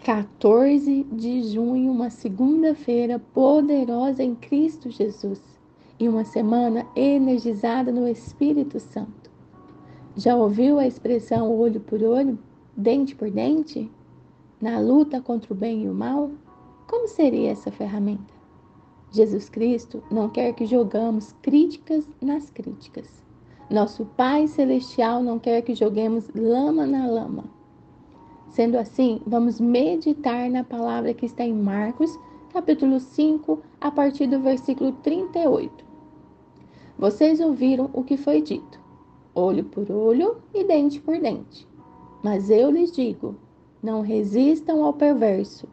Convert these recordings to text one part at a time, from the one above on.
14 de junho, uma segunda-feira poderosa em Cristo Jesus e uma semana energizada no Espírito Santo. Já ouviu a expressão olho por olho, dente por dente? Na luta contra o bem e o mal? Como seria essa ferramenta? Jesus Cristo não quer que jogamos críticas nas críticas. Nosso Pai Celestial não quer que joguemos lama na lama. Sendo assim, vamos meditar na palavra que está em Marcos, capítulo 5, a partir do versículo 38. Vocês ouviram o que foi dito: olho por olho e dente por dente. Mas eu lhes digo: não resistam ao perverso.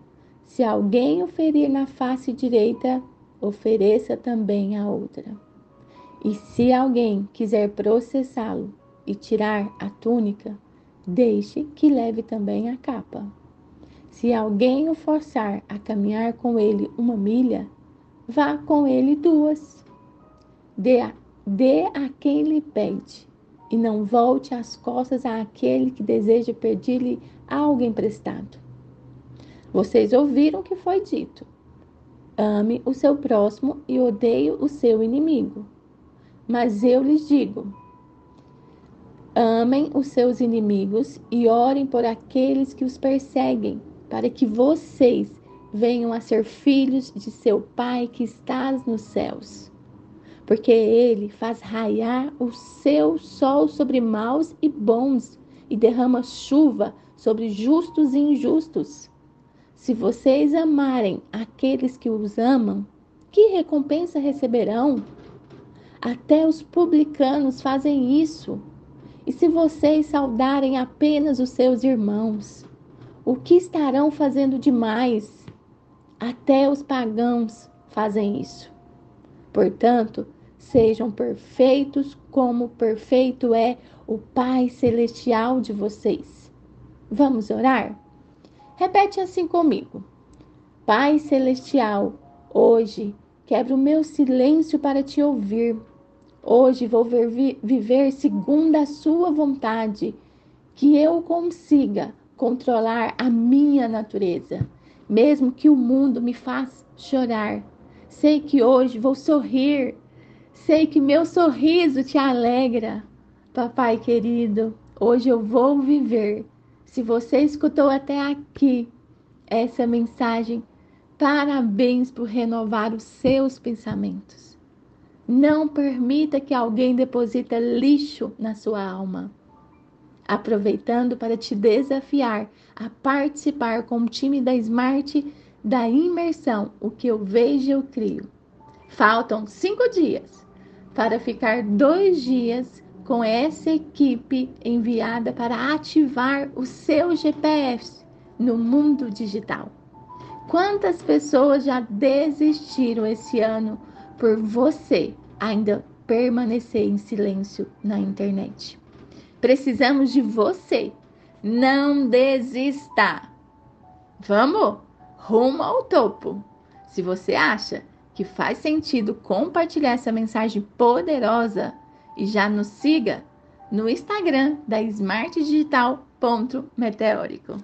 Se alguém o ferir na face direita, ofereça também a outra. E se alguém quiser processá-lo e tirar a túnica, deixe que leve também a capa. Se alguém o forçar a caminhar com ele uma milha, vá com ele duas. Dê a, dê a quem lhe pede, e não volte as costas àquele que deseja pedir-lhe algo emprestado. Vocês ouviram o que foi dito. Ame o seu próximo e odeie o seu inimigo. Mas eu lhes digo: Amem os seus inimigos e orem por aqueles que os perseguem, para que vocês venham a ser filhos de seu Pai que está nos céus. Porque ele faz raiar o seu sol sobre maus e bons e derrama chuva sobre justos e injustos. Se vocês amarem aqueles que os amam, que recompensa receberão? Até os publicanos fazem isso. E se vocês saudarem apenas os seus irmãos, o que estarão fazendo demais? Até os pagãos fazem isso. Portanto, sejam perfeitos como perfeito é o Pai Celestial de vocês. Vamos orar? Repete assim comigo. Pai Celestial, hoje quebro o meu silêncio para te ouvir Hoje vou ver, viver segundo a Sua vontade, que eu consiga controlar a minha natureza, mesmo que o mundo me faça chorar. Sei que hoje vou sorrir, sei que meu sorriso te alegra. Papai querido, hoje eu vou viver. Se você escutou até aqui essa mensagem, parabéns por renovar os seus pensamentos. Não permita que alguém deposite lixo na sua alma. Aproveitando para te desafiar a participar com o time da Smart da imersão O que eu vejo eu crio. Faltam cinco dias para ficar dois dias com essa equipe enviada para ativar o seu GPS no mundo digital. Quantas pessoas já desistiram esse ano? Por você ainda permanecer em silêncio na internet. Precisamos de você. Não desista. Vamos rumo ao topo. Se você acha que faz sentido compartilhar essa mensagem poderosa e já nos siga no Instagram da Smart Digital Meteórico.